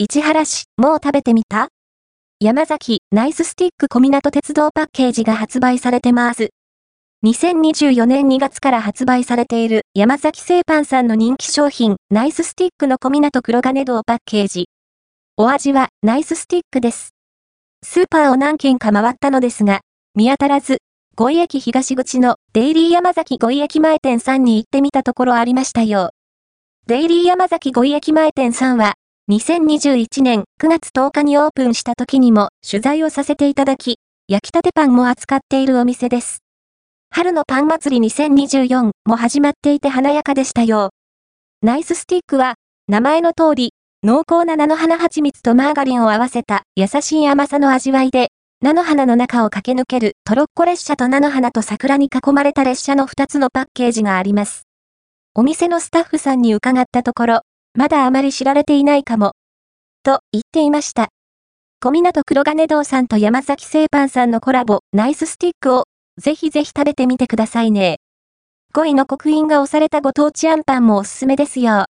市原市、もう食べてみた？山崎、ナイススティック小港鉄道パッケージが発売されてます。2024年2月から発売されている山崎製パンさんの人気商品、ナイススティックの小港黒金堂パッケージ。お味は、ナイススティックです。スーパーを何軒か回ったのですが、見当たらず、五井駅東口のデイリー山崎五井駅前店さんに行ってみたところありましたよ。デイリー山崎五井駅前店さんは、2021年9月10日にオープンした時にも取材をさせていただき、焼きたてパンも扱っているお店です。春のパン祭り2024も始まっていて華やかでしたよ。ナイススティックは、名前の通り、濃厚な菜の花蜂蜜とマーガリンを合わせた優しい甘さの味わいで、菜の花の中を駆け抜けるトロッコ列車と菜の花と桜に囲まれた列車の2つのパッケージがあります。お店のスタッフさんに伺ったところ、まだあまり知られていないかも。と言っていました。小湊黒金堂さんと山崎製パンさんのコラボ、ナイススティックを、ぜひぜひ食べてみてくださいね。5位の刻印が押されたご当地あんパンもおすすめですよ。